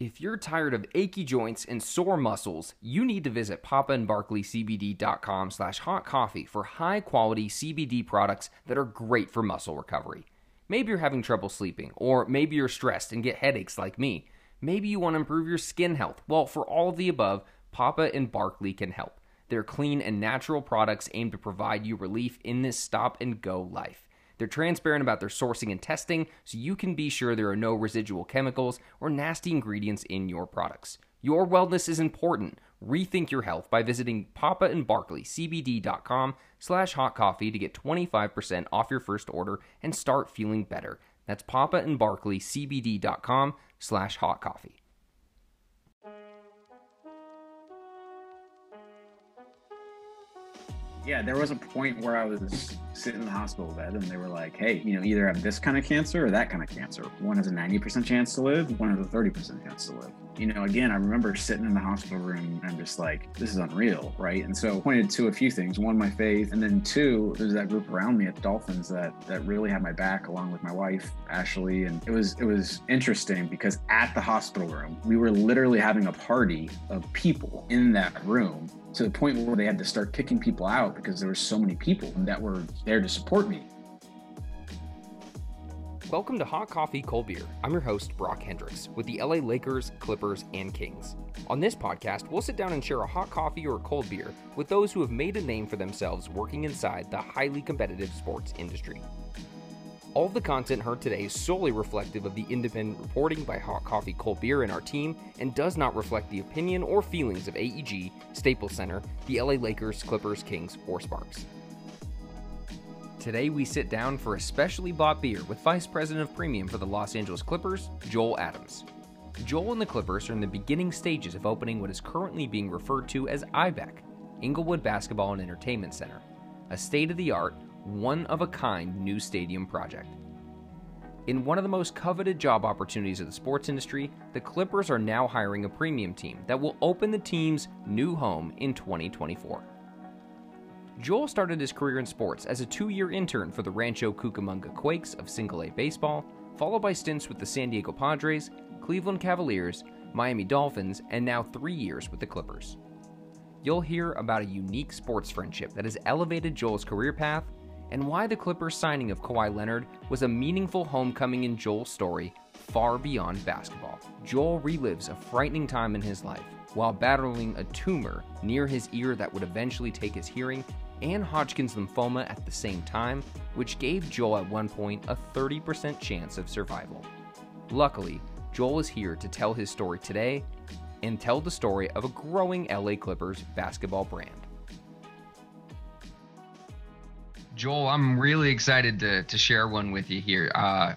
If you're tired of achy joints and sore muscles, you need to visit papaandbarkleycbd.com slash hot coffee for high quality CBD products that are great for muscle recovery. Maybe you're having trouble sleeping, or maybe you're stressed and get headaches like me. Maybe you want to improve your skin health. Well, for all of the above, Papa and Barkley can help. They're clean and natural products aimed to provide you relief in this stop and go life. They're transparent about their sourcing and testing, so you can be sure there are no residual chemicals or nasty ingredients in your products. Your wellness is important. Rethink your health by visiting Papa and Barkley, CBD.com slash hot coffee to get 25% off your first order and start feeling better. That's Papa and Barkley, CBD.com slash hot coffee. Yeah, there was a point where I was sitting in the hospital bed and they were like, hey, you know, either have this kind of cancer or that kind of cancer. One has a 90% chance to live, one has a 30% chance to live. You know, again, I remember sitting in the hospital room and I'm just like, this is unreal, right? And so pointed to a few things. One, my faith, and then two, there's that group around me at Dolphins that that really had my back along with my wife, Ashley. And it was it was interesting because at the hospital room, we were literally having a party of people in that room to the point where they had to start kicking people out because there were so many people that were there to support me. Welcome to Hot Coffee Cold Beer. I'm your host, Brock Hendricks, with the LA Lakers, Clippers, and Kings. On this podcast, we'll sit down and share a hot coffee or a cold beer with those who have made a name for themselves working inside the highly competitive sports industry. All of the content heard today is solely reflective of the independent reporting by Hot Coffee Cold Beer and our team and does not reflect the opinion or feelings of AEG, Staples Center, the LA Lakers, Clippers, Kings, or Sparks. Today we sit down for a specially bought beer with Vice President of Premium for the Los Angeles Clippers, Joel Adams. Joel and the Clippers are in the beginning stages of opening what is currently being referred to as IBEC, Inglewood Basketball and Entertainment Center, a state of the art, one of a kind new stadium project. In one of the most coveted job opportunities of the sports industry, the Clippers are now hiring a premium team that will open the team's new home in 2024. Joel started his career in sports as a two year intern for the Rancho Cucamonga Quakes of Single A Baseball, followed by stints with the San Diego Padres, Cleveland Cavaliers, Miami Dolphins, and now three years with the Clippers. You'll hear about a unique sports friendship that has elevated Joel's career path and why the Clippers signing of Kawhi Leonard was a meaningful homecoming in Joel's story far beyond basketball. Joel relives a frightening time in his life while battling a tumor near his ear that would eventually take his hearing and Hodgkin's lymphoma at the same time, which gave Joel at one point a 30% chance of survival. Luckily, Joel is here to tell his story today and tell the story of a growing LA Clippers basketball brand. Joel, I'm really excited to, to share one with you here. Uh,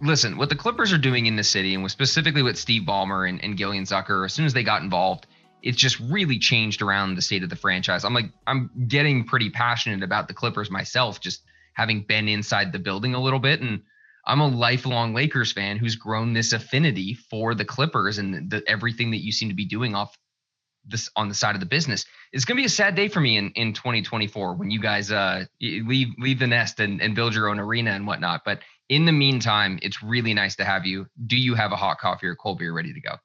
listen, what the Clippers are doing in the city, and specifically with Steve Ballmer and, and Gillian Zucker, as soon as they got involved, it's just really changed around the state of the franchise. I'm like, I'm getting pretty passionate about the Clippers myself, just having been inside the building a little bit. And I'm a lifelong Lakers fan who's grown this affinity for the Clippers and the, everything that you seem to be doing off this on the side of the business. It's going to be a sad day for me in, in 2024 when you guys uh, leave leave the nest and, and build your own arena and whatnot. But in the meantime, it's really nice to have you. Do you have a hot coffee or cold beer ready to go?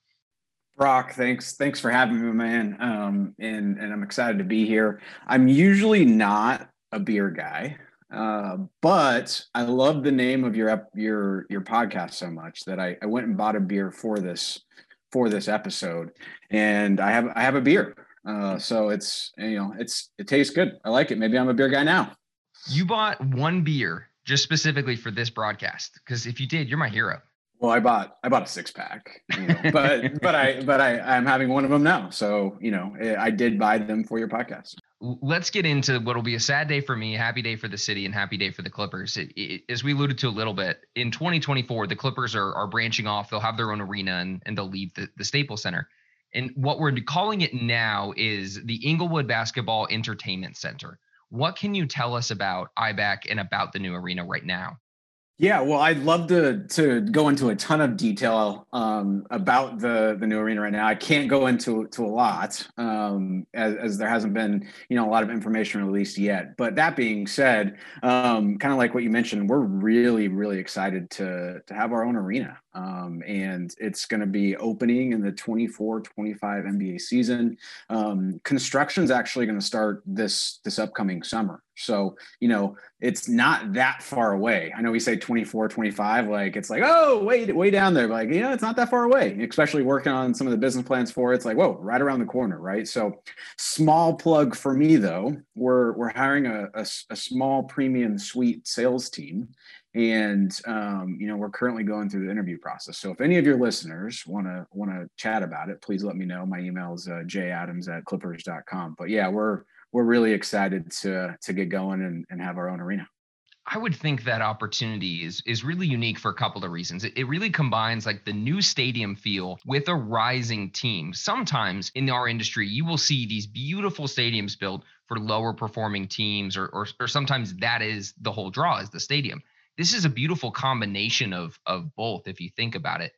Brock, thanks. Thanks for having me, man. Um, and and I'm excited to be here. I'm usually not a beer guy, uh, but I love the name of your your your podcast so much that I, I went and bought a beer for this for this episode, and I have I have a beer. Uh, so it's you know it's it tastes good. I like it. Maybe I'm a beer guy now. You bought one beer just specifically for this broadcast because if you did, you're my hero. Well, I bought I bought a six pack, you know, but but I but I I'm having one of them now. So you know eh, I did buy them for your podcast. Let's get into what will be a sad day for me, happy day for the city, and happy day for the Clippers. It, it, as we alluded to a little bit, in 2024, the Clippers are are branching off. They'll have their own arena and, and they'll leave the, the Staples Center. And what we're calling it now is the Inglewood Basketball Entertainment Center. What can you tell us about IBEC and about the new arena right now? Yeah, well, I'd love to to go into a ton of detail um, about the the new arena right now. I can't go into to a lot um, as, as, there hasn't been you know a lot of information released yet. But that being said, um, kind of like what you mentioned, we're really really excited to to have our own arena. Um, and it's going to be opening in the 24 25 NBA season. Um, construction's actually going to start this this upcoming summer. So, you know, it's not that far away. I know we say 24, 25, like it's like, oh, wait, way down there. But like, you know, it's not that far away, especially working on some of the business plans for it. It's like, whoa, right around the corner, right? So small plug for me though, we're we're hiring a, a, a small premium suite sales team and um, you know we're currently going through the interview process. So if any of your listeners want to want to chat about it please let me know. My email is uh, jadams at clippers.com but yeah we're we're really excited to to get going and, and have our own arena. I would think that opportunity is is really unique for a couple of reasons. It, it, really combines like the new stadium feel with a rising team. Sometimes in our industry, you will see these beautiful stadiums built for lower performing teams, or, or or sometimes that is the whole draw is the stadium this is a beautiful combination of of both if you think about it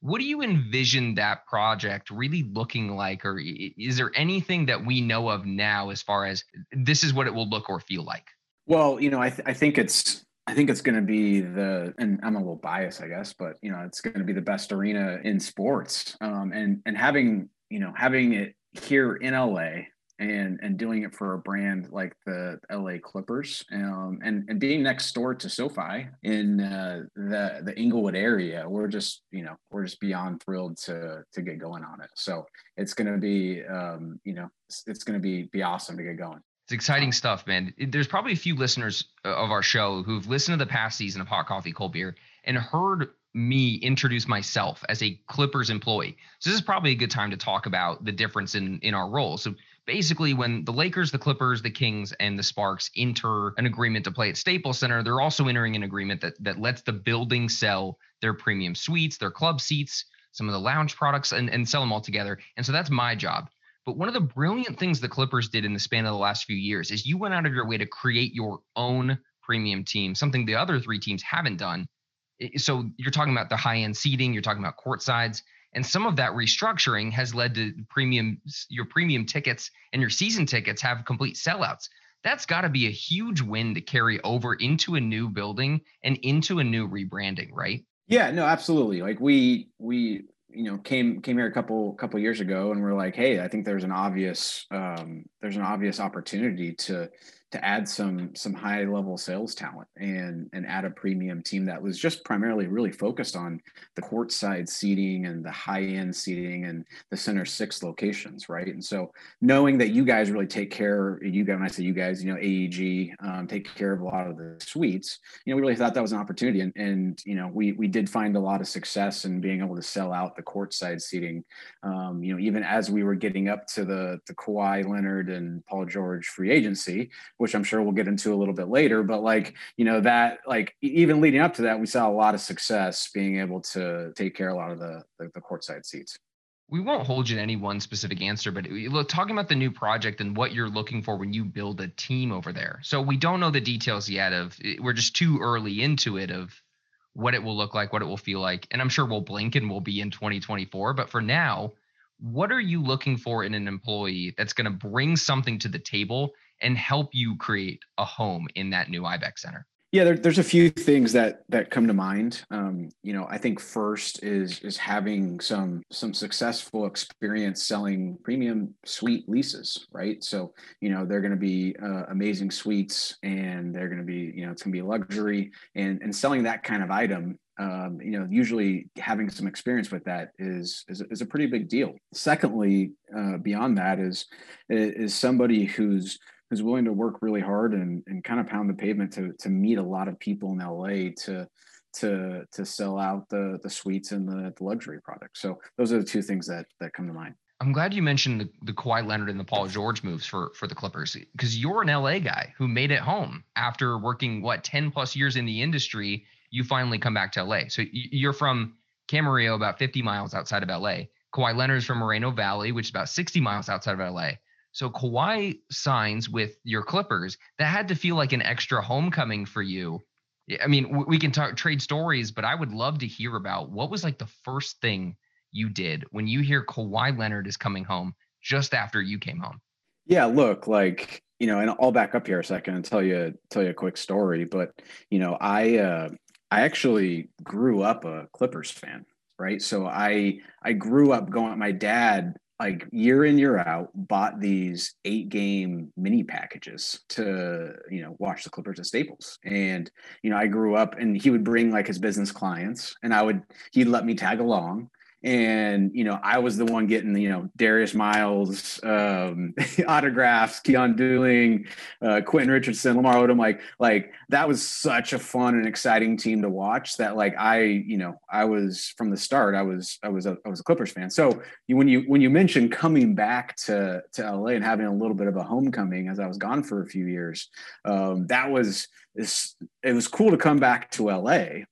what do you envision that project really looking like or is there anything that we know of now as far as this is what it will look or feel like well you know i, th- I think it's I think it's going to be the, and I'm a little biased, I guess, but you know, it's going to be the best arena in sports. Um, and and having you know having it here in LA, and and doing it for a brand like the LA Clippers um, and and being next door to SoFi in uh, the the Inglewood area, we're just you know we're just beyond thrilled to to get going on it. So it's going to be um, you know it's, it's going to be be awesome to get going. It's exciting stuff, man. There's probably a few listeners uh, of our show who've listened to the past season of Hot Coffee Cold Beer and heard me introduce myself as a Clippers employee. So this is probably a good time to talk about the difference in in our roles. So basically when the Lakers, the Clippers, the Kings, and the Sparks enter an agreement to play at Staples Center, they're also entering an agreement that that lets the building sell their premium suites, their club seats, some of the lounge products, and, and sell them all together. And so that's my job. But one of the brilliant things the Clippers did in the span of the last few years is you went out of your way to create your own premium team, something the other three teams haven't done. So you're talking about the high end seating, you're talking about court sides. And some of that restructuring has led to premium your premium tickets and your season tickets have complete sellouts. That's got to be a huge win to carry over into a new building and into a new rebranding, right? Yeah, no, absolutely. Like we we you know came came here a couple couple years ago and we're like, hey, I think there's an obvious um, there's an obvious opportunity to to add some some high level sales talent and and add a premium team that was just primarily really focused on the courtside seating and the high end seating and the center six locations right? And so knowing that you guys really take care you guys when i say you guys you know aeg um, take care of a lot of the suites you know we really thought that was an opportunity. And and you know we we did find a lot of success in being able to sell out the courtside seating. Um, you know even as we were getting up to the the Kawhi Leonard and Paul George free agency which I'm sure we'll get into a little bit later. But like, you know, that like even leading up to that, we saw a lot of success being able to take care a lot of the the, the courtside seats. We won't hold you to any one specific answer, but look, talking about the new project and what you're looking for when you build a team over there. So we don't know the details yet of we're just too early into it of what it will look like, what it will feel like. And I'm sure we'll blink and we'll be in 2024. But for now, what are you looking for in an employee that's going to bring something to the table and help you create a home in that new IBEC Center? Yeah, there, there's a few things that that come to mind. Um, you know, I think first is is having some some successful experience selling premium suite leases, right? So you know they're going to be uh, amazing suites, and they're going to be you know it's going to be luxury, and and selling that kind of item um, you know, usually having some experience with that is is, is a pretty big deal. Secondly, uh, beyond that is is somebody who's who's willing to work really hard and, and kind of pound the pavement to to meet a lot of people in LA to to to sell out the the suites and the, the luxury products. So those are the two things that that come to mind. I'm glad you mentioned the, the Kawhi Leonard and the Paul George moves for for the Clippers because you're an LA guy who made it home after working what 10 plus years in the industry. You finally come back to LA. So you're from Camarillo, about 50 miles outside of LA. Kawhi Leonard's from Moreno Valley, which is about 60 miles outside of LA. So Kawhi signs with your Clippers. That had to feel like an extra homecoming for you. I mean, we can talk trade stories, but I would love to hear about what was like the first thing you did when you hear Kawhi Leonard is coming home just after you came home. Yeah, look, like you know, and I'll back up here a second and tell you tell you a quick story. But you know, I uh, I actually grew up a Clippers fan, right? So I I grew up going. My dad like year in year out bought these eight game mini packages to you know watch the clippers at staples. And you know i grew up and he would bring like his business clients and i would he'd let me tag along and you know I was the one getting you know Darius Miles um, autographs, Keyon Dooling, uh, Quentin Richardson, Lamar Odom. Like like that was such a fun and exciting team to watch. That like I you know I was from the start. I was I was a, I was a Clippers fan. So you, when you when you mentioned coming back to to LA and having a little bit of a homecoming as I was gone for a few years, um, that was it was cool to come back to LA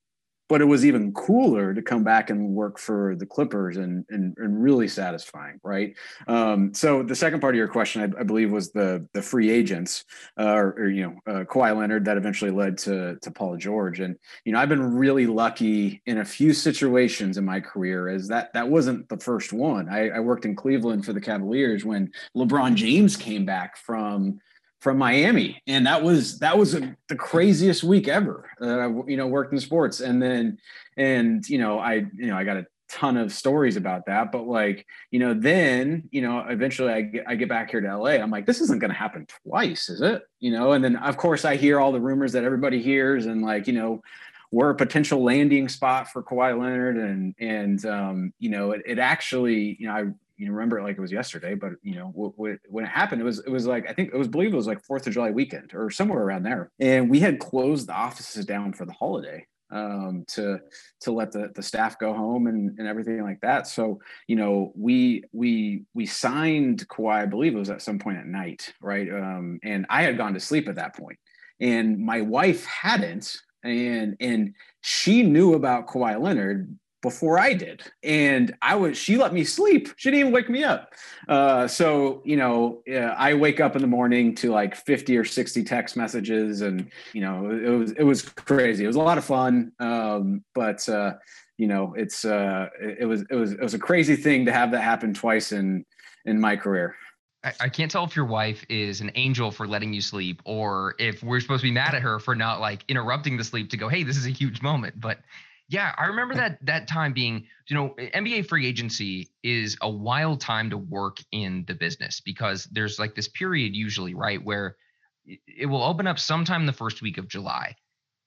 but it was even cooler to come back and work for the Clippers and and, and really satisfying, right? Um, so the second part of your question, I, I believe, was the the free agents, uh, or, or, you know, uh, Kawhi Leonard that eventually led to to Paul George, and you know, I've been really lucky in a few situations in my career, as that that wasn't the first one. I, I worked in Cleveland for the Cavaliers when LeBron James came back from from Miami, and that was that was a, the craziest week ever. Uh, you know, worked in sports, and then and you know, I you know I got a ton of stories about that, but like you know, then you know, eventually I get I get back here to LA. I'm like, this isn't going to happen twice, is it? You know, and then of course I hear all the rumors that everybody hears, and like you know. We're a potential landing spot for Kawhi Leonard, and and um, you know it, it actually you know I you remember it like it was yesterday, but you know, w- w- when it happened, it was it was like I think it was believe it was like Fourth of July weekend or somewhere around there, and we had closed the offices down for the holiday um, to to let the, the staff go home and, and everything like that. So you know, we we we signed Kawhi, I believe it was at some point at night, right? Um, and I had gone to sleep at that point, and my wife hadn't, and and she knew about Kawhi Leonard before I did. And I was, she let me sleep. She didn't even wake me up. Uh, so, you know, uh, I wake up in the morning to like 50 or 60 text messages and, you know, it was, it was crazy. It was a lot of fun. Um, but, uh, you know, it's, uh, it, it was, it was, it was a crazy thing to have that happen twice in, in my career. I can't tell if your wife is an angel for letting you sleep or if we're supposed to be mad at her for not like interrupting the sleep to go, hey, this is a huge moment. But yeah, I remember that that time being, you know, NBA free agency is a wild time to work in the business because there's like this period usually, right, where it will open up sometime the first week of July.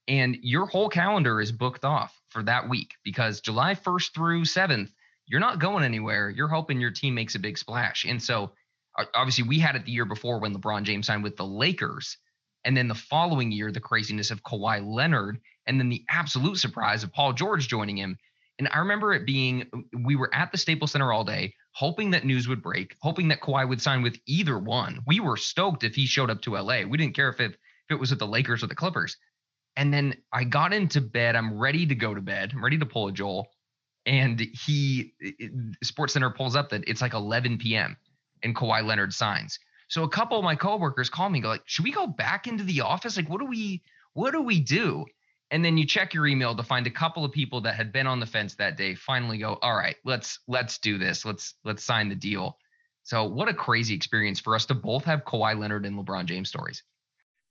And your whole calendar is booked off for that week because July 1st through 7th, you're not going anywhere. You're hoping your team makes a big splash. And so obviously we had it the year before when LeBron James signed with the Lakers. And then the following year, the craziness of Kawhi Leonard and then the absolute surprise of Paul George joining him. And I remember it being we were at the Staples Center all day, hoping that news would break, hoping that Kawhi would sign with either one. We were stoked if he showed up to LA. We didn't care if it, if it was with the Lakers or the Clippers. And then I got into bed. I'm ready to go to bed. I'm ready to pull a Joel. And he, Sports Center pulls up that it's like 11 p.m. and Kawhi Leonard signs. So a couple of my coworkers call me, go like, "Should we go back into the office? Like, what do we, what do we do?" and then you check your email to find a couple of people that had been on the fence that day finally go all right let's let's do this let's let's sign the deal so what a crazy experience for us to both have Kawhi Leonard and LeBron James stories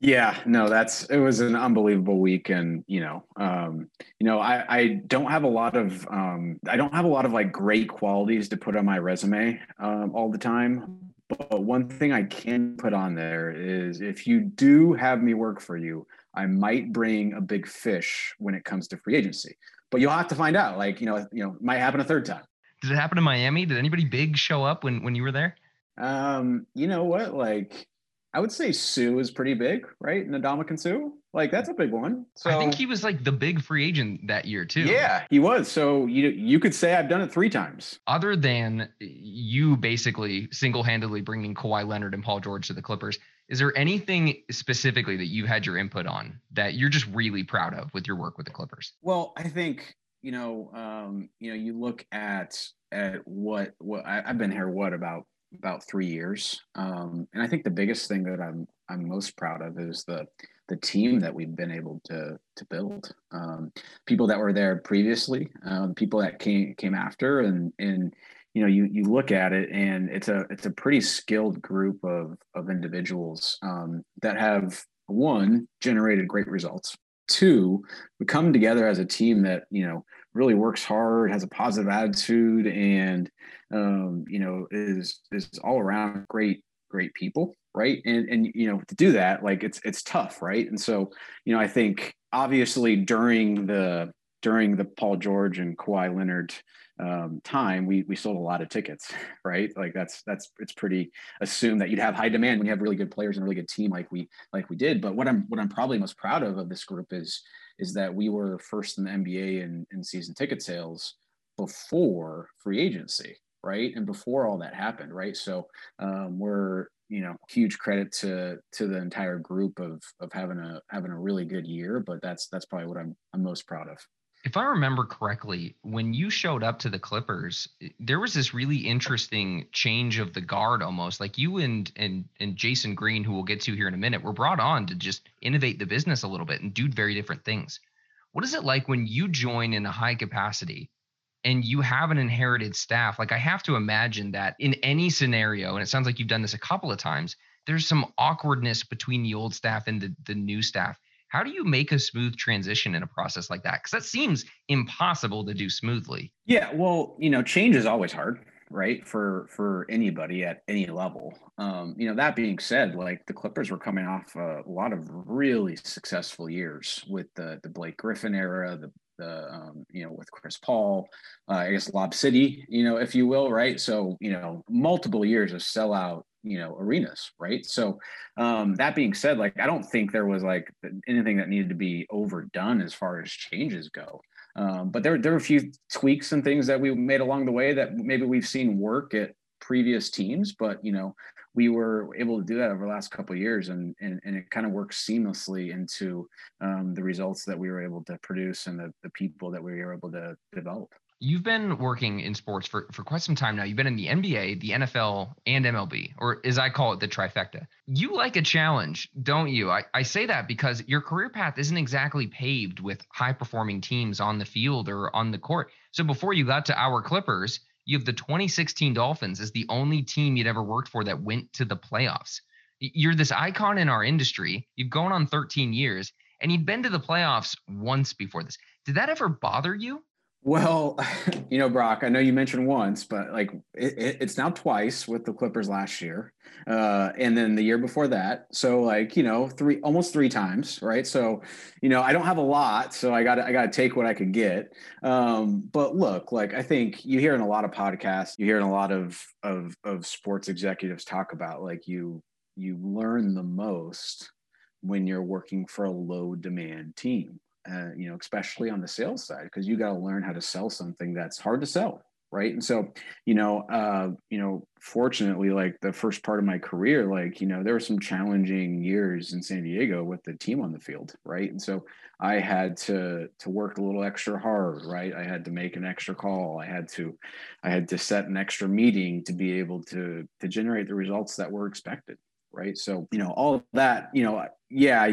yeah no that's it was an unbelievable week and you know um you know i i don't have a lot of um i don't have a lot of like great qualities to put on my resume um all the time but one thing i can put on there is if you do have me work for you I might bring a big fish when it comes to free agency. But you'll have to find out. Like, you know, you know, might happen a third time. Did it happen in Miami? Did anybody big show up when when you were there? Um, you know what? Like, I would say Suh is pretty big, right? Ndamukong Suh. Like that's a big one. So I think he was like the big free agent that year too. Yeah, he was. So you you could say I've done it three times. Other than you basically single-handedly bringing Kawhi Leonard and Paul George to the Clippers, is there anything specifically that you've had your input on that you're just really proud of with your work with the Clippers? Well, I think you know, um, you know, you look at at what what I, have been here what about about three years, um, and I think the biggest thing that I'm I'm most proud of is the the team that we've been able to to build. Um, people that were there previously, um, people that came came after, and and you know you you look at it and it's a it's a pretty skilled group of of individuals um, that have one generated great results two, we come together as a team that you know really works hard, has a positive attitude, and um, you know is is all around great great people, right? And and you know to do that, like it's it's tough, right? And so you know I think obviously during the during the Paul George and Kawhi Leonard um, time, we we sold a lot of tickets, right? Like that's that's it's pretty assumed that you'd have high demand when you have really good players and a really good team like we like we did. But what I'm what I'm probably most proud of of this group is is that we were first in the NBA in, in season ticket sales before free agency, right? And before all that happened, right? So um, we're you know huge credit to to the entire group of of having a having a really good year. But that's that's probably what I'm I'm most proud of if I remember correctly, when you showed up to the Clippers, eh, there was this really interesting change of the guard almost. Like you and and and Jason Green, who we'll get to here in a minute, were brought on to just innovate the business a little bit and do very different things. What is it like when you join in a high capacity and you have an inherited staff? Like I have to imagine that in any scenario, and it sounds like you've done this a couple of times, there's some awkwardness between the old staff and the, the new staff how do you make a smooth transition in a process like that? Because that seems impossible to do smoothly. Yeah, well, you know, change is always hard, right? For for anybody at any level. Um, you know, that being said, like the Clippers were coming off a lot of really successful years with the the Blake Griffin era, the the um, you know with Chris Paul, uh, I guess Lob City, you know, if you will, right? So you know, multiple years of sellout you know arenas right? So um that being said like i don't think there was like anything that needed to be overdone as far as changes go. Um, but there, there were a few tweaks and things that we made along the way that maybe we've seen work at previous teams but you know we were able to do that over the last couple years and, and and it kind of works seamlessly into um, the results that we were able to produce and the, the people that we were able to develop You've been working in sports for, for quite some time now. You've been in the NBA, the NFL, and MLB, or as I call it, the trifecta. You like a challenge, don't you? I, I say that because your career path isn't exactly paved with high performing teams on the field or on the court. So before you got to our Clippers, you have the 2016 Dolphins as the only team you'd ever worked for that went to the playoffs. You're this icon in our industry. You've gone on 13 years, and you'd been to the playoffs once before this. Did that ever bother you? Well, you know, Brock, I know you mentioned once, but like it, it's now twice with the Clippers last year, uh, and then the year before that. So like you know, three almost three times, right? So, you know, I don't have a lot, so I got I got to take what I could get. Um, but look, like I think you hear in a lot of podcasts, you hear in a lot of of of sports executives talk about like you you learn the most when you're working for a low demand team uh, you know, especially on the sales side, because you got to learn how to sell something that's hard to sell, right? And so, you know, uh, you know, fortunately, like the first part of my career, like you know, there were some challenging years in San Diego with the team on the field, right? And so I had to to work a little extra hard, right? I had to make an extra call. I had to, I had to set an extra meeting to be able to to generate the results that were expected right? So you know all that you know yeah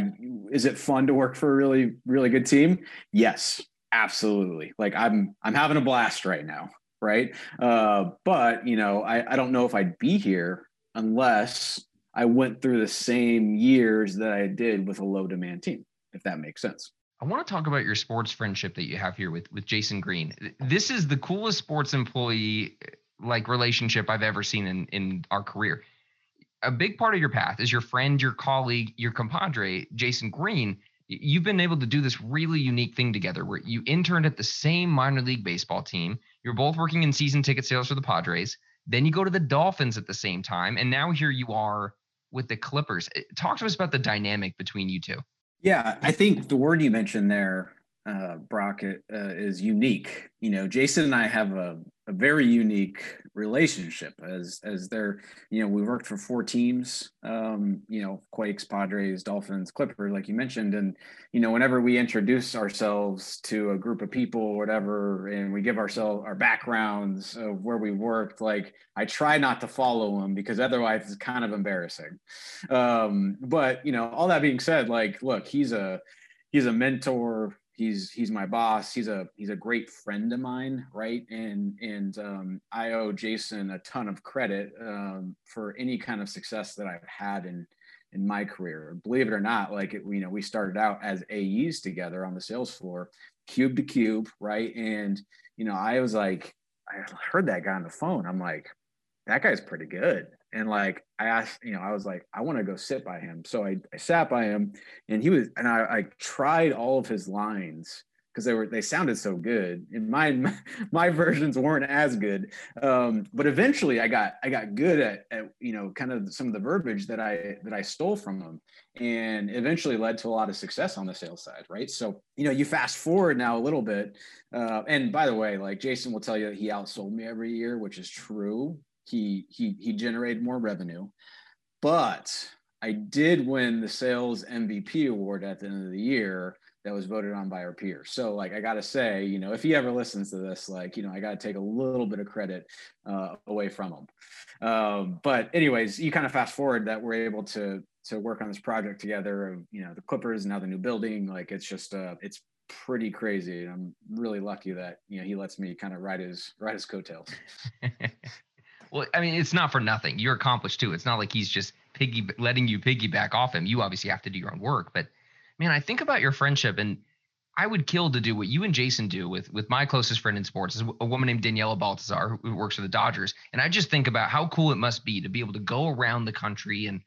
is it fun to work for a really really good team? Yes absolutely. Like i'm i'm having a blast right now right? Uh but you know i i don't know if i'd be here unless i went through the same years that i did with a low demand team if that makes sense. I want to talk about your sports friendship that you have here with with Jason Green. This is the coolest sports employee like relationship I've ever seen in in our career a big part of your path is your friend, your colleague, your compadre, Jason Green. You've been able to do this really unique thing together where you interned at the same minor league baseball team. You're both working in season ticket sales for the Padres. Then you go to the Dolphins at the same time. And now here you are with the Clippers. Eh, talk to us about the dynamic between you two. Yeah, I think the word you mentioned there, uh, Brock, uh, is unique. You know, Jason and I have a, a very unique relationship as as they're you know we worked for four teams um you know quakes padres dolphins clippers like you mentioned. And you know whenever we introduce ourselves to a group of people or whatever and we give ourselves our backgrounds of where we worked like i try not to follow them because otherwise it's kind of embarrassing. Um but you know all that being said like look he's a he's a mentor he's he's my boss he's a he's a great friend of mine right and and um, i owe jason a ton of credit um, for any kind of success that i've had in in my career. Believe it or not, like it, you know, we started out as AEs together on the sales floor, cube to cube, right? And you know, I was like, I heard that guy on the phone. I'm like, that guy's pretty good. And like I asked, you know, I was like, I want to go sit by him. So I, I sat by him and he was, and I, I tried all of his lines because they were they sounded so good and my my versions weren't as good um, but eventually i got i got good at, at you know kind of some of the verbiage that i that i stole from them and eventually led to a lot of success on the sales side right so you know you fast forward now a little bit uh, and by the way like jason will tell you that he outsold me every year which is true he he he generated more revenue but i did win the sales mvp award at the end of the year that was voted on by our peers. So like I got to say, you know, if he ever listens to this, like, you know, I got to take a little bit of credit uh, away from him. Um, but anyways, you kind of fast forward that we're able to to work on this project together of, you know, the Clippers now the new building. Like it's just uh it's pretty crazy. I'm really lucky that, you know, he lets me kind of ride his ride his coattails. well, I mean, it's not for nothing. You're accomplished too. It's not like he's just piggy letting you piggyback off him. You obviously have to do your own work, but man, I think about your friendship and I would kill to do what you and Jason do with with my closest friend in sports is a woman named Daniela Baltazar who works for the Dodgers. And I just think about how cool it must be to be able to go around the country and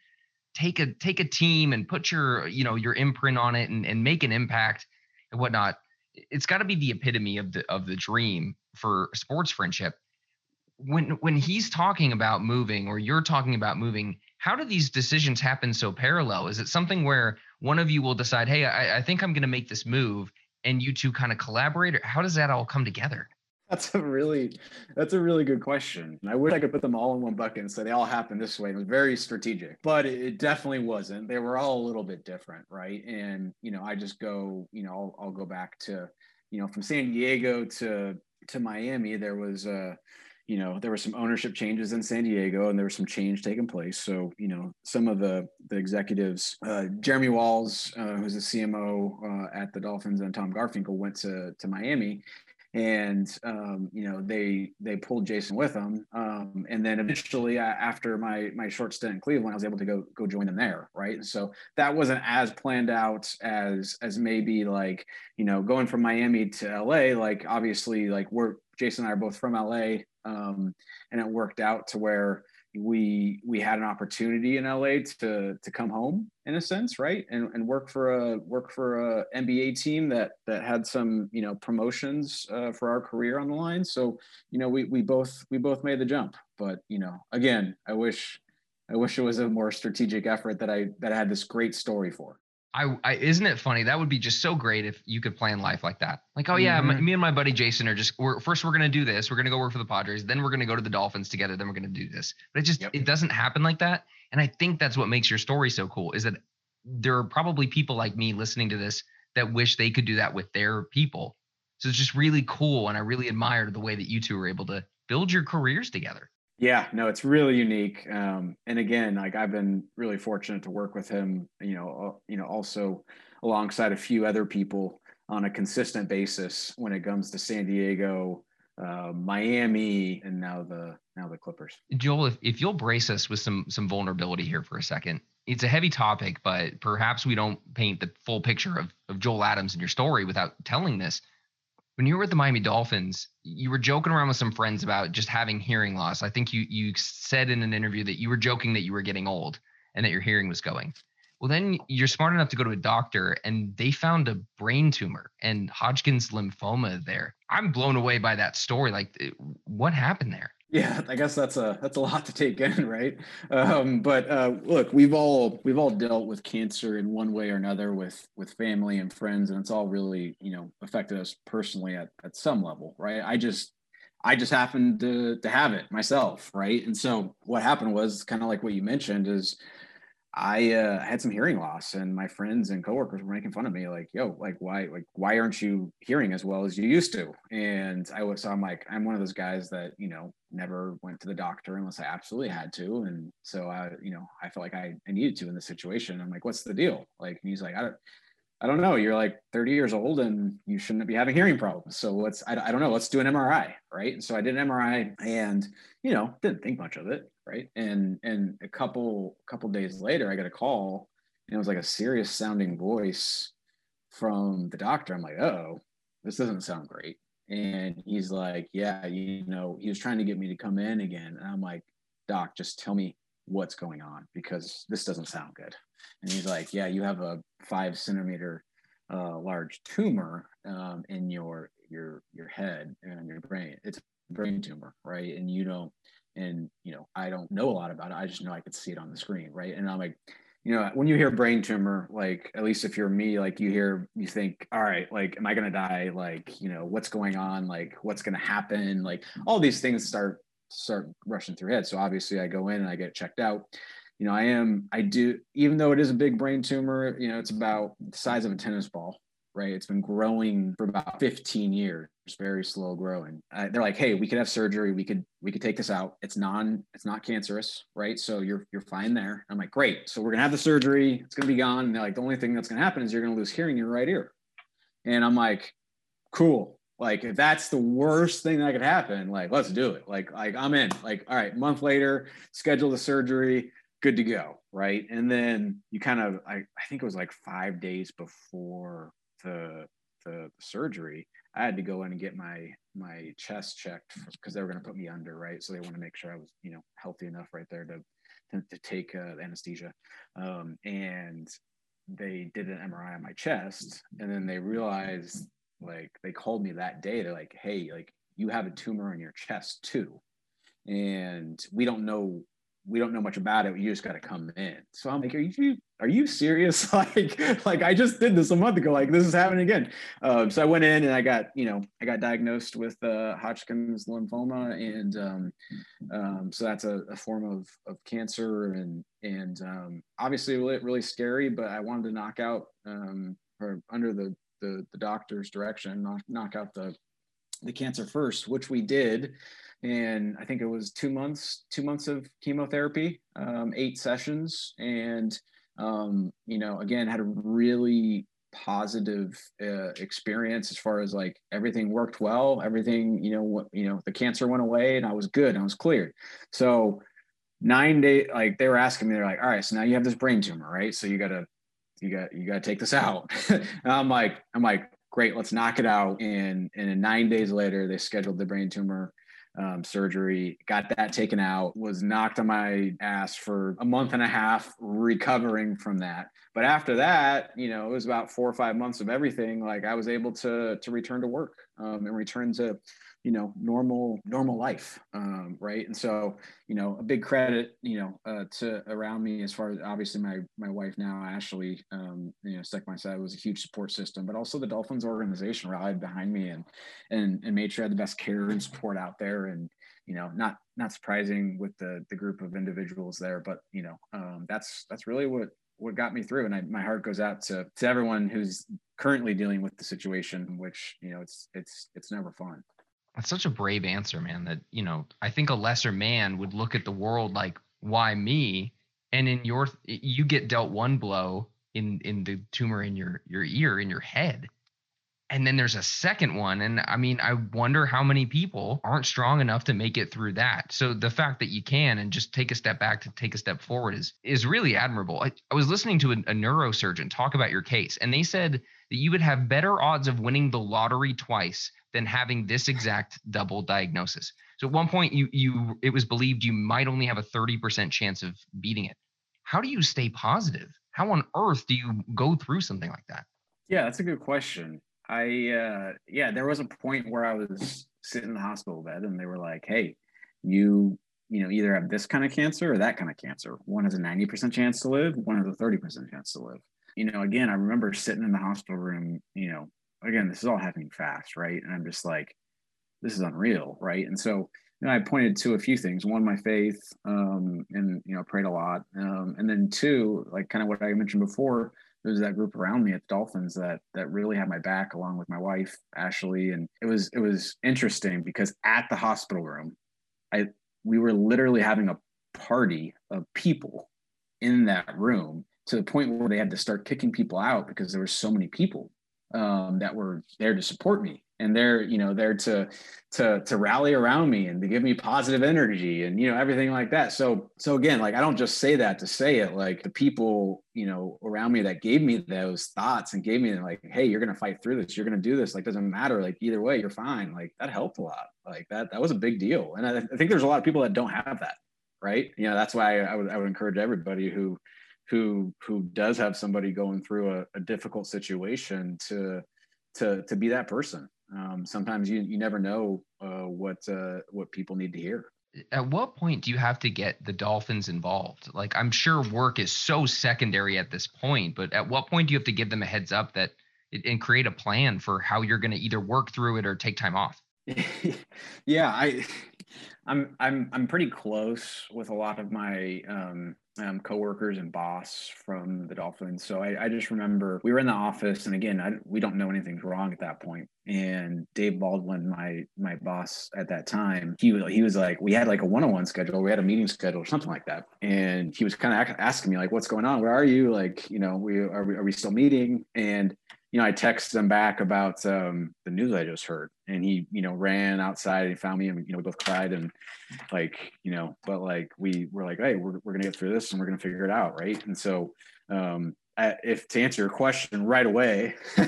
take a take a team and put your you know your imprint on it and, and make an impact and whatnot. It's got to be the epitome of the of the dream for sports friendship. When when he's talking about moving or you're talking about moving, how do these decisions happen so parallel? Is it something where one of you will decide, hey, I, I think I'm going to make this move, and you two kind of collaborate? Or how does that all come together? That's a really that's a really good question. I wish I could put them all in one bucket and say they all happened this way. It was very strategic, but it, definitely wasn't. They were all a little bit different, right? And you know, I just go, you know, I'll, I'll go back to, you know, from San Diego to to Miami. There was uh you know there were some ownership changes in San Diego, and there was some change taking place. So you know some of the the executives, uh, Jeremy Walls, uh, who's the CMO uh, at the Dolphins, and Tom Garfinkel went to to Miami, and um, you know they they pulled Jason with them, um, and then eventually after my my short stint in Cleveland, I was able to go go join them there, right? So that wasn't as planned out as as maybe like you know going from Miami to LA. Like obviously, like we're Jason and I are both from LA um, and it worked out to where we we had an opportunity in LA to to come home in a sense, right? And and work for a work for a NBA team that that had some you know promotions uh, for our career on the line. So you know we we both we both made the jump. But you know again, I wish I wish it was a more strategic effort that I that I had this great story for. I, I, isn't it funny? That would be just so great if you could plan life like that. Like, oh yeah, mm-hmm. my, me and my buddy Jason are just we're first we're gonna do this. We're gonna go work for the Padres. Then we're gonna go to the Dolphins together. Then we're gonna do this. But it just yep. it doesn't happen like that. And I think that's what makes your story so cool. Is that there are probably people like me listening to this that wish they could do that with their people. So it's just really cool, and I really admired the way that you two were able to build your careers together. Yeah, no, it's really unique. Um, and again, like I've been really fortunate to work with him, you know, uh, you know, also alongside a few other people on a consistent basis when it comes to San Diego, uh, Miami, and now the now the Clippers. Joel, if, if you'll brace us with some some vulnerability here for a second, it's a heavy topic, but perhaps we don't paint the full picture of, of Joel Adams in your story without telling this when you were with the Miami Dolphins, you were joking around with some friends about just having hearing loss. I think you you said in an interview that you were joking that you were getting old and that your hearing was going. Well, then you're smart enough to go to a doctor and they found a brain tumor and Hodgkin's lymphoma there. I'm blown away by that story. Like, eh, what happened there? Yeah, I guess that's a that's a lot to take in, right? Um, but uh, look, we've all we've all dealt with cancer in one way or another with with family and friends, and it's all really you know affected us personally at at some level, right? I just I just happened to to have it myself, right? And so what happened was kind of like what you mentioned is I uh, had some hearing loss, and my friends and coworkers were making fun of me, like, "Yo, like, why, like, why aren't you hearing as well as you used to?" And I was, so I'm like, I'm one of those guys that you know never went to the doctor unless I absolutely had to, and so I, you know, I felt like I, I needed to in this situation. I'm like, "What's the deal?" Like, and he's like, "I don't." I don't know. You're like 30 years old and you shouldn't be having hearing problems. So let's, I, I don't know, let's do an MRI. Right. And so I did an MRI and, you know, didn't think much of it. Right. And, and a couple, couple days later, I got a call and it was like a serious sounding voice from the doctor. I'm like, oh, this doesn't sound great. And he's like, yeah, you know, he was trying to get me to come in again. And I'm like, doc, just tell me what's going on because this doesn't sound good. And he's like, yeah, you have a five centimeter uh, large tumor um, in your your your head and your brain. It's a brain tumor, right? And you don't, and you know, I don't know a lot about it. I just know I could see it on the screen, right? And I'm like, you know, when you hear brain tumor, like at least if you're me, like you hear, you think, all right, like, am I gonna die? Like, you know, what's going on? Like, what's gonna happen? Like, all these things start start rushing through head. So obviously, I go in and I get checked out. You know, I am, I do, even though it is a big brain tumor, you know, it's about the size of a tennis ball, right? It's been growing for about 15 years, very slow growing. Uh, they're like, hey, we could have surgery. We could we could take this out. It's non it's not cancerous, right? So you're you're fine there. I'm like, great. So we're gonna have the surgery. It's gonna be gone. And they're like, the only thing that's gonna happen is you're gonna lose hearing in your right ear. And I'm like, cool. Like if that's the worst thing that could happen, like let's do it. Like like I'm in. Like all right, month later, schedule the surgery good to go right and then you kind of I, I think it was like five days before the the surgery, I had to go in and get my my chest checked because they were going to put me under, right? So they want to make sure I was, you know, healthy enough right there to to, to take uh, anesthesia. Um, and they did an MRI on my chest, and then they realized, like, they called me that day. They're like, "Hey, like, you have a tumor in your chest too, and we don't know we don't know much about it. You just got to come in. So I'm like, are you are you serious? like, like I just did this a month ago. Like this is happening again. Um, so I went in and I got, you know, I got diagnosed with uh, Hodgkin's lymphoma, and um, um, so that's a, a, form of of cancer, and and um, obviously really, really scary. But I wanted to knock out um, or under the, the the doctor's direction, knock knock out the the cancer first, which we did and I think it was two months, two months of chemotherapy, um, eight sessions, and um, you know, again, had a really positive uh, experience as far as like everything worked well, everything, you know, what, you know, the cancer went away, and I was good, I was cleared. So nine days, like they were asking me, they're like, all right, so now you have this brain tumor, right? So you gotta, you got, you gotta take this out. and I'm like, I'm like, great, let's knock it out. And and in nine days later, they scheduled the brain tumor um, surgery, got that taken out, was knocked on my ass for a month and a half recovering from that. But after that, you know, it was about four or five months of everything. Like I was able to to return to work um, and return to you know normal normal life um, right? And so you know a big credit you know uh, to around me as far as obviously my my wife now ashley um, you know stuck my side was a huge support system but also the dolphins organization rallied behind me and and and made sure i had the best care and support out there. And you know not not surprising with the the group of individuals there but you know um, that's that's really what what got me through. And I, my heart goes out to to everyone who's currently dealing with the situation which you know it's it's it's never fun that's such a brave answer, man. That, you know, I think a lesser man would look at the world like, why me? And in your, you get dealt one blow in in the tumor in your your ear in your head, and then there's a second one. And I mean, I wonder how many people aren't strong enough to make it through that. So the fact that you can and just take a step back to take a step forward is is really admirable. I, I was listening to a, a neurosurgeon talk about your case, and they said that you would have better odds of winning the lottery twice than having this exact double diagnosis. So at one point you you it was believed you might only have a 30% chance of beating it. How do you stay positive? How on earth do you go through something like that? Yeah, that's a good question. I uh yeah, there was a point where I was sitting in the hospital bed and they were like, "Hey, you you know, either have this kind of cancer or that kind of cancer. One has a 90% chance to live, one has a 30% chance to live. You know, again, I remember sitting in the hospital room, you know, again, this is all happening fast, right? And I'm just like, this is unreal, right? And so you know, I pointed to a few things. One, my faith, um, and you know, prayed a lot. Um, and then two, like kind of what I mentioned before, there's that group around me at the Dolphins that that really had my back, along with my wife Ashley. And it was it was interesting because at the hospital room, I we were literally having a party of people in that room to the point where they had to start kicking people out because there were so many people um, that were there to support me and they're you know there to to to rally around me and to give me positive energy and you know everything like that. So so again like i don't just say that to say it. Like the people you know around me that gave me those thoughts and gave me like hey you're gonna fight through this. You're gonna do this. Like doesn't matter. Like either way you're fine. Like that helped a lot. Like that that was a big deal. And i, I think there's a lot of people that don't have that right? You know that's why I would, I would encourage everybody who who who does have somebody going through a, a difficult situation to to to be that person um, sometimes you you never know uh, what uh, what people need to hear. At what point do you have to get the Dolphins involved? Like I'm sure work is so secondary at this point, but at what point do you have to give them a heads up that and create a plan for how you're going to either work through it or take time off? yeah, I I'm I'm I'm pretty close with a lot of my um, um, coworkers and boss from the Dolphins. So I, I, just remember we were in the office, and again, I, we don't know anything's wrong at that point. And Dave Baldwin, my my boss at that time, he he was like, we had like a one on one schedule, we had a meeting schedule or something like that, and he was kind of asking me like, what's going on? Where are you? Like, you know, we are we are we still meeting? And you know, I texted him back about um, the news I just heard, and he, you know, ran outside and found me, and you know, we both cried and like, you know, but like we were like, hey, we're we're gonna get through this and we're gonna figure it out, right? And so, um, I, if to answer your question right away,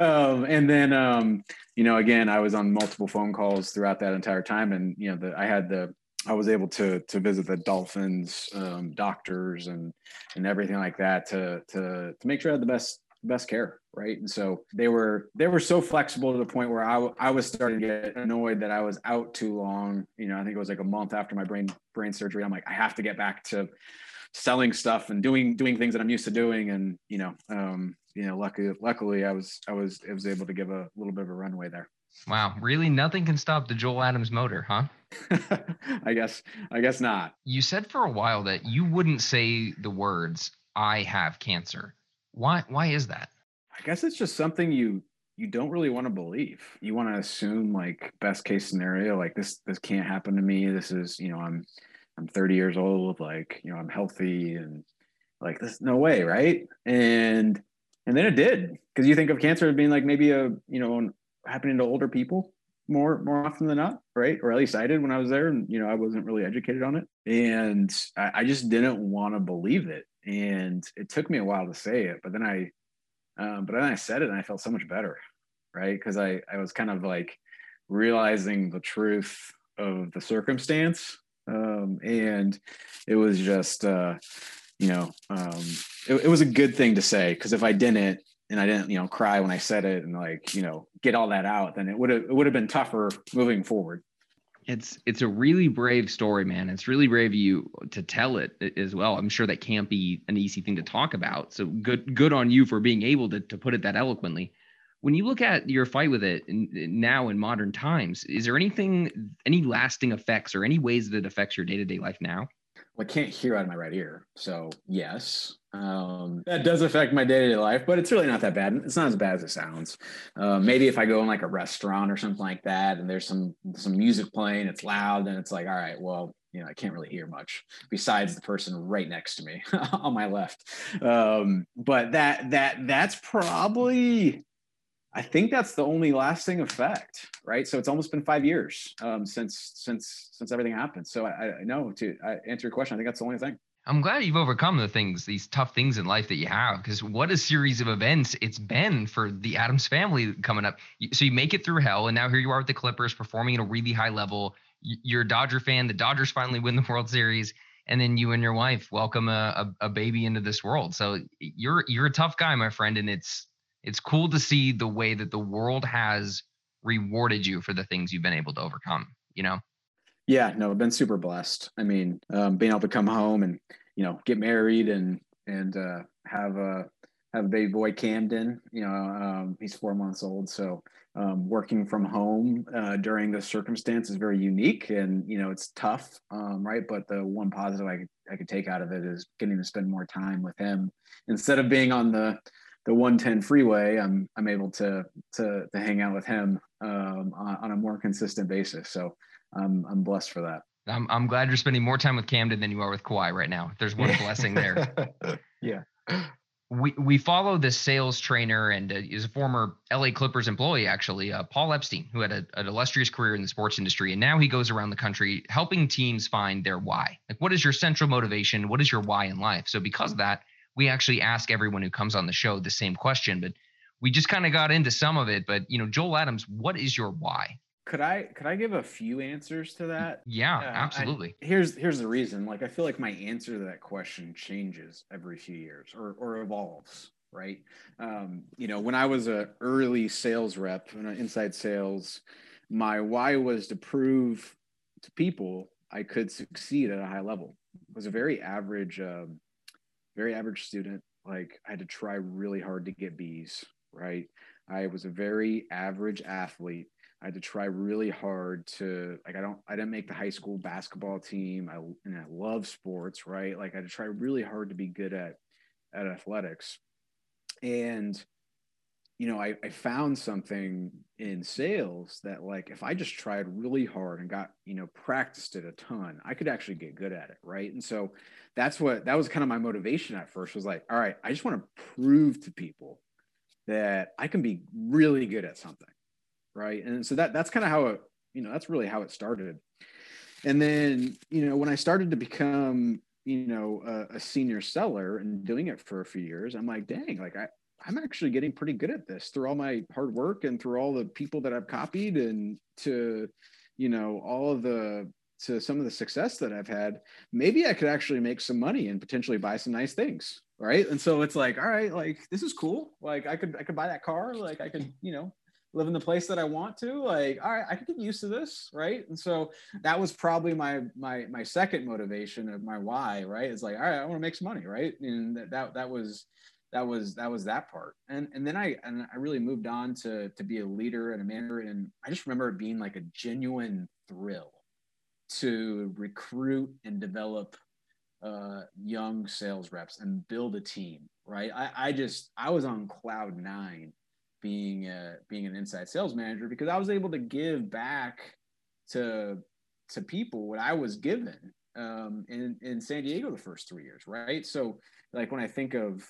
um, and then, um, you know, again, I was on multiple phone calls throughout that entire time, and you know, the I had the I was able to to visit the Dolphins um, doctors and and everything like that to to to make sure I had the best best care right? And so they were they were so flexible to the point where I, I was starting to get annoyed that i was out too long. You know i think it was like a month after my brain brain surgery i'm like i have to get back to selling stuff and doing doing things that i'm used to doing. And you know um you know luckily luckily i was i was i was able to give a little bit of a runway there. Wow. Really? Nothing can stop the joel adams motor huh? I guess i guess not. You said for a while that you wouldn't say the words i have cancer why why is that? I guess it's just something you you don't really want to believe. You want to assume like best case scenario, like this this can't happen to me. This is, you know, I'm I'm 30 years old, like, you know, I'm healthy and like this no way, right? And and then it did. Because you think of cancer as being like maybe a, you know, happening to older people more more often than not, right? Or at least I did when I was there, and you know I wasn't really educated on it, and I, I just didn't want to believe it and it took me a while to say it but then i um, but then i said it and i felt so much better right? Because i i was kind of like realizing the truth of the circumstance um, and it was just uh, you know um, it, it was a good thing to say because if i didn't and i didn't you know cry when i said it and like you know get all that out then it would have it would have been tougher moving forward it's it's a really brave story, man. It's really brave of you to tell it as well. I'm sure that can't be an easy thing to talk about. So good good on you for being able to to put it that eloquently. When you look at your fight with it in, now in modern times, is there anything any lasting effects or any ways that it affects your day-to-day life now? I can't hear out of my right ear. So yes, um, that does affect my day to day life, but it's really not that bad. It's not as bad as it sounds. Uh, maybe if I go in like a restaurant or something like that, and there's some some music playing, it's loud, and it's like, all right, well, you know, I can't really hear much besides the person right next to me on my left. Um, but that that that's probably I think that's the only lasting effect, right? So it's almost been five years um, since since since everything happened. So I, I know to I answer your question, I think that's the only thing. I'm glad you've overcome the things, these tough things in life that you have, because what a series of events it's been for the Adams family coming up. So you make it through hell, and now here you are with the Clippers performing at a really high level. You're a Dodger fan. The Dodgers finally win the World Series, and then you and your wife welcome a, a, a baby into this world. So you're you're a tough guy, my friend, and it's it's cool to see the way that the world has rewarded you for the things you've been able to overcome. You know. Yeah, no, I've been super blessed. I mean, um, being able to come home and you know get married and and uh, have a have a baby boy Camden. You know, um, he's four months old, so um, working from home uh, during this circumstance is very unique, and you know it's tough, um, right? But the one positive I could I could take out of it is getting to spend more time with him instead of being on the the 110 freeway. I'm I'm able to to to hang out with him um, on, on a more consistent basis. So I'm I'm blessed for that. I'm I'm glad you're spending more time with Camden than you are with Kawhi right now. There's one blessing there. Yeah. We we follow this sales trainer and uh, is a former LA Clippers employee actually, uh, Paul Epstein, who had a, an illustrious career in the sports industry, and now he goes around the country helping teams find their why. Like, what is your central motivation? What is your why in life? So because of that, we actually ask everyone who comes on the show the same question, but we just kind of got into some of it. But you know, Joel Adams, what is your why? Could I could I give a few answers to that? Yeah, yeah absolutely. I, here's here's the reason. Like I feel like my answer to that question changes every few years or or evolves. Right. Um, you know, when I was a early sales rep, I inside sales, my why was to prove to people I could succeed at a high level. I was a very average, um, very average student. Like I had to try really hard to get B's. Right. I was a very average athlete I had to try really hard to like I don't I didn't make the high school basketball team. I and I love sports, right? Like I had to try really hard to be good at at athletics. And you know, I, I found something in sales that like if I just tried really hard and got, you know, practiced it a ton, I could actually get good at it. Right. And so that's what that was kind of my motivation at first was like, all right, I just want to prove to people that I can be really good at something right and so that that's kind of how it you know that's really how it started and then you know when i started to become you know a, a, senior seller and doing it for a few years i'm like dang like i i'm actually getting pretty good at this through all my hard work and through all the people that i've copied and to you know all of the to some of the success that i've had maybe i could actually make some money and potentially buy some nice things right and so it's like all right like this is cool like i could i could buy that car like i could you know live in the place that I want to, like, all right, I can get used to this, right? And so that was probably my my my second motivation of my why, right? It's like, all right, I want to make some money, right? And that that, that was that was that was that part. And and then I and I really moved on to to be a leader and a manager. And I just remember it being like a genuine thrill to recruit and develop uh, young sales reps and build a team, right? I, I just I was on cloud nine being a, being an inside sales manager because I was able to give back to to people what I was given um, in in San Diego the first three years, right? So like when I think of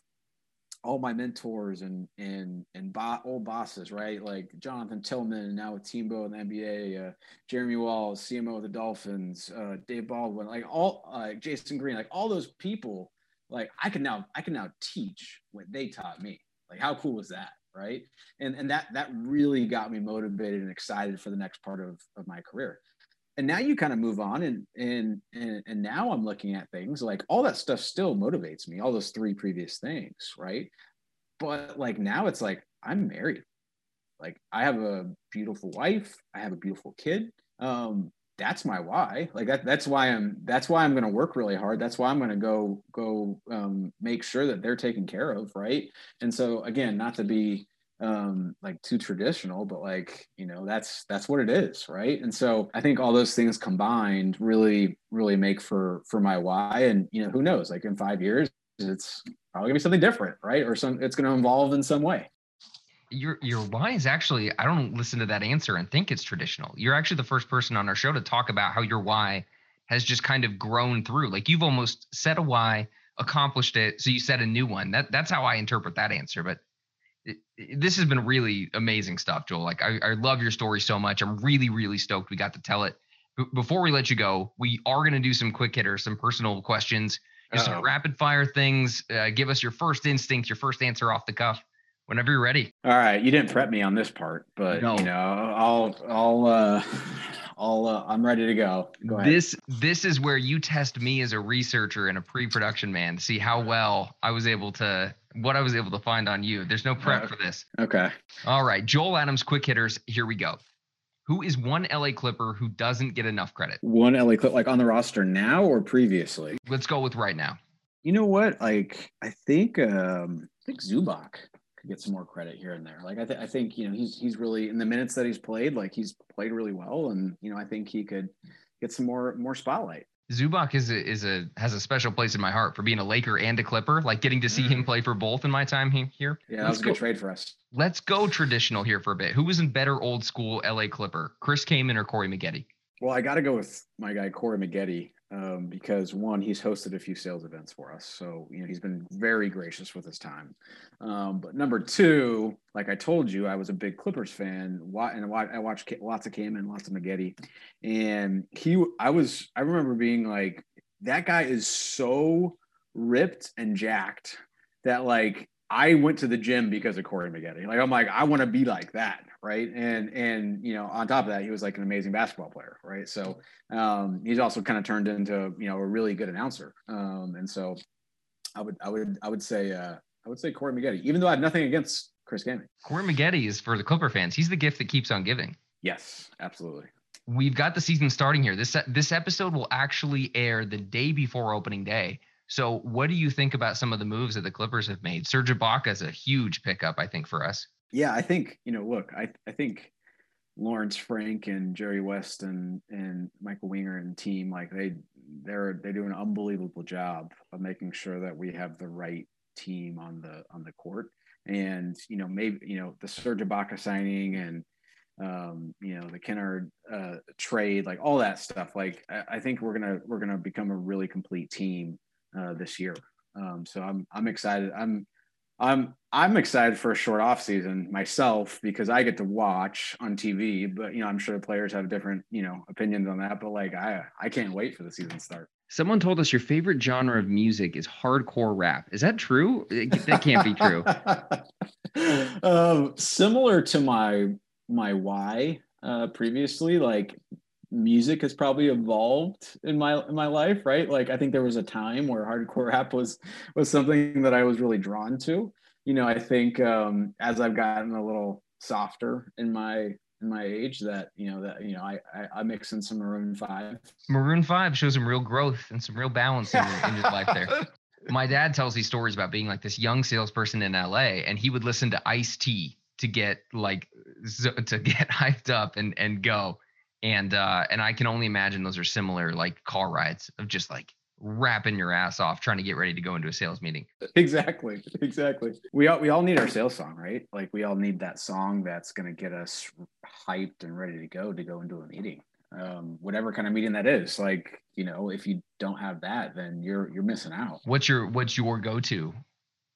all my mentors and and and bo- old bosses, right? Like Jonathan Tillman, now with Teambo in the NBA, uh, Jeremy Walls, CMO of the Dolphins, uh, Dave Baldwin, like all uh, Jason Green, like all those people, like I can now I can now teach what they taught me. Like how cool was that? right and and that that really got me motivated and excited for the next part of, of my career and now you kind of move on and, and and and now i'm looking at things like all that stuff still motivates me all those three previous things right? But like now it's like i'm married. Like i have a beautiful wife i have a beautiful kid um that's my why. Like that that's why i'm that's why i'm going to work really hard. That's why i'm going to go go um, make sure that they're taken care of right? And so again not to be um like too traditional but like you know that's that's what it is right and so i think all those things combined really really make for for my why and you know who knows like in five years it's probably gonna be something different right or some it's gonna evolve in some way your your why is actually I don't listen to that answer and think it's traditional. You're actually the first person on our show to talk about how your why has just kind of grown through. Like you've almost set a why, accomplished it, so you set a new one. That that's how I interpret that answer. But it, it, this has been really amazing stuff, Joel. Like I, I love your story so much. I'm really really stoked we got to tell it. B- before we let you go, we are going to do some quick hitters, some personal questions, just some rapid fire things. Uh, give us your first instinct, your first answer off the cuff whenever you're ready. All right, you didn't prep me on this part, but no. you know, I'll I'll uh I'll uh, I'm ready to go. Go ahead. This this is where you test me as a researcher and a pre-production man to see how well I was able to what I was able to find on you. There's no prep uh, for this. Okay. All right, Joel Adams quick hitters, here we go. Who is one LA Clipper who doesn't get enough credit? One LA Clip like on the roster now or previously? Let's go with right now. You know what? Like I think um I think Zubac could get some more credit here and there. Like I, th- I think you know he's he's really in the minutes that he's played, like he's played really well, and you know I think he could get some more more spotlight. Zubac is a, is a has a special place in my heart for being a Laker and a Clipper. Like getting to see him mm. play for both in my time here. Yeah, that Let's was a good trade for us. Let's go traditional here for a bit. Who was in better old school LA Clipper, Chris Kaman or Corey Maggette? Well, I got to go with my guy Corey Maggette um, because one, he's hosted a few sales events for us, so you know he's been very gracious with his time. Um, but number two, like I told you, I was a big Clippers fan, and I watched lots of Cam and lots of Maggette, and he, I was, I remember being like, that guy is so ripped and jacked that like I went to the gym because of Corey Maggette. Like I'm like, I want to be like that, right? And and you know, on top of that, he was like an amazing basketball player, right? So um, he's also kind of turned into you know a really good announcer. Um, and so I would I would I would say uh, I would say Corey Maggette, even though I have nothing against Chris Kaman. Corey Maggette is for the Clipper fans. He's the gift that keeps on giving. Yes, absolutely. We've got the season starting here. This this episode will actually air the day before opening day. So, what do you think about some of the moves that the Clippers have made? Serge Ibaka is a huge pickup, I think, for us. Yeah, I think you know. Look, I I think Lawrence Frank and Jerry West and and Michael Winger and team like they they're they do an unbelievable job of making sure that we have the right team on the on the court. And you know, maybe you know the Serge Ibaka signing and um, you know, the Kennard uh, trade, like all that stuff. Like I, I think we're gonna we're gonna become a really complete team uh, this year. Um, so I'm I'm excited. I'm I'm I'm excited for a short off season myself because I get to watch on TV. But you know, I'm sure the players have different you know opinions on that. But like I I can't wait for the season to start. Someone told us your favorite genre of music is hardcore rap. Is that true? That can't be true. um, similar to my my why uh, previously, like music has probably evolved in my in my life right? Like i think there was a time where hardcore rap was was something that i was really drawn to. You know i think um as i've gotten a little softer in my in my age that you know that you know i i, I mix in some maroon 5 maroon 5 shows some real growth and some real balance in, in his life there. My dad tells these stories about being like this young salesperson in la and he would listen to Ice-T to get like to get hyped up and and go and uh and i can only imagine those are similar like car rides of just like rapping your ass off trying to get ready to go into a sales meeting. Exactly exactly. We all we all need our sales song right? Like we all need that song that's going to get us hyped and ready to go to go into a meeting um whatever kind of meeting that is. Like you know if you don't have that then you're you're missing out. What's your what's your go-to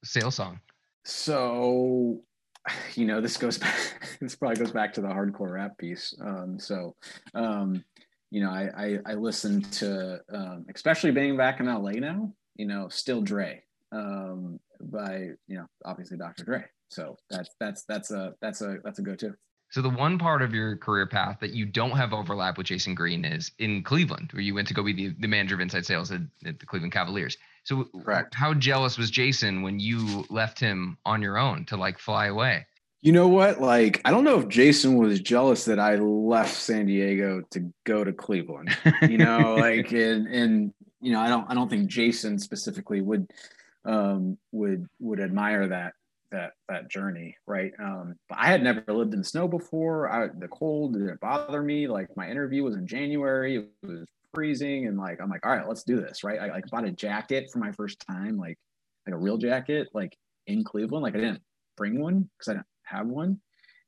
sales song? So you know, this goes back, this probably goes back to the hardcore rap piece. Um, so, um, you know, I, I, I listen to, um, especially being back in LA now, you know, still Dre, um, by, you know, obviously Dr. Dre. So that's, that's, that's a, that's a, that's a go-to. So the one part of your career path that you don't have overlap with Jason Green is in Cleveland, where you went to go be the, the manager of inside sales at, at the Cleveland Cavaliers. So Correct. how jealous was Jason when you left him on your own to like fly away? You know what? Like, I don't know if Jason was jealous that I left San Diego to go to Cleveland. You know, like, and and you know, I don't I don't think Jason specifically would um would would admire that that that journey, right? Um, but I had never lived in the snow before. I, the cold didn't bother me. Like my interview was in January. It was freezing and like i'm like all right let's do this right? I like bought a jacket for my first time like like a real jacket like in cleveland. Like i didn't bring one because i didn't have one.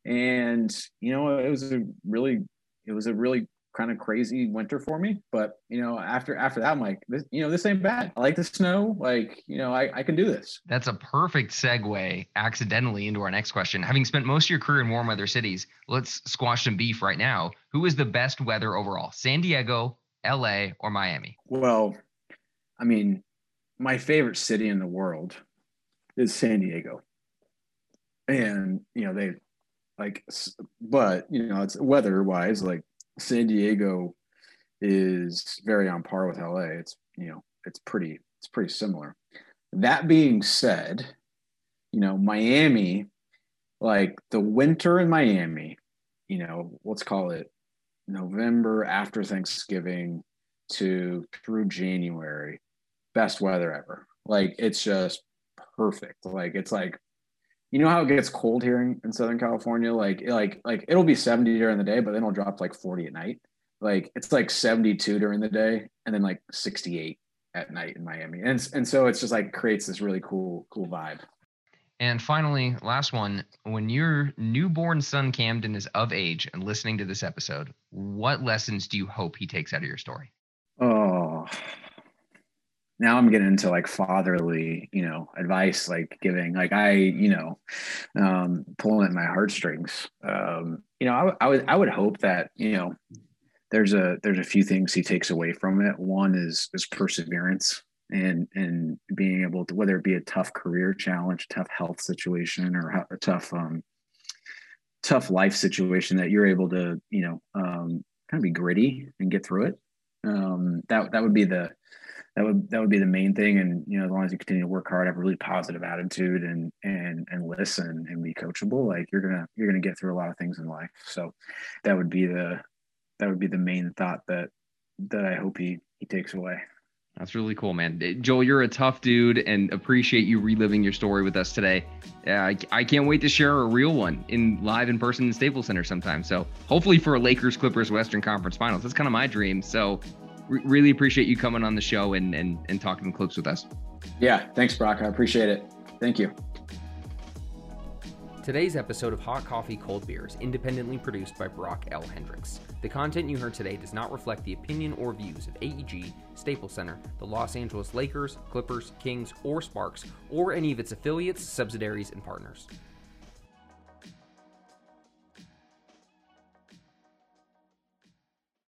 And you know it was a really it was a really kind of crazy winter for me. But you know after after that i'm like this you know this ain't bad. I like the snow. Like you know i, I can do this. That's a perfect segue accidentally into our next question. Having spent most of your career in warm weather cities let's squash some beef right now. Who is the best weather overall? San diego LA, or Miami? Well, I mean, my favorite city in the world is San Diego. And, you know, they like, but, you know, it's weather wise, like San Diego is very on par with LA. It's, you know, it's pretty, it's pretty similar. That being said, you know, Miami, like the winter in Miami, you know, let's call it November after Thanksgiving to through January, best weather ever. Like it's just perfect. Like it's like you know how it gets cold here in, in Southern California? Like like like it'll be 70 during the day, but then it'll drop like 40 at night. Like it's like 72 during the day and then like 68 at night in Miami. And and so it's just like creates this really cool cool vibe. And finally, last one. When your newborn son Camden is of age and listening to this episode, what lessons do you hope he takes out of your story? Oh, now I'm getting into like fatherly, you know, advice, like giving, like I, you know, um, pulling at my heartstrings. Um, you know, I, I would, I would hope that, you know, there's a, there's a few things he takes away from it. One is, is perseverance and, and being able to, whether it be a tough career challenge, tough health situation or a tough, um, tough life situation that you're able to, you know, um, kind of be gritty and get through it. Um, that, that would be the, that would that would be the main thing and you know as long as you continue to work hard have a really positive attitude and and and listen and be coachable like you're gonna you're gonna get through a lot of things in life so that would be the that would be the main thought that that i hope he he takes away that's really cool, man. Eh, Joel, you're a tough dude and appreciate you reliving your story with us today. Yeah, I, I can't wait to share a real one in live in person in Staples Center sometime. So hopefully for a Lakers Clippers Western Conference Finals. That's kind of my dream. So re- really appreciate you coming on the show and, and, and talking clips with us. Yeah, thanks, Brock. I appreciate it. Thank you. Today's episode of Hot Coffee Cold Beer is independently produced by Brock L. Hendricks. The content you heard today does not reflect the opinion or views of AEG, Staples Center, the Los Angeles Lakers, Clippers, Kings, or Sparks, or any of its affiliates, subsidiaries, and partners.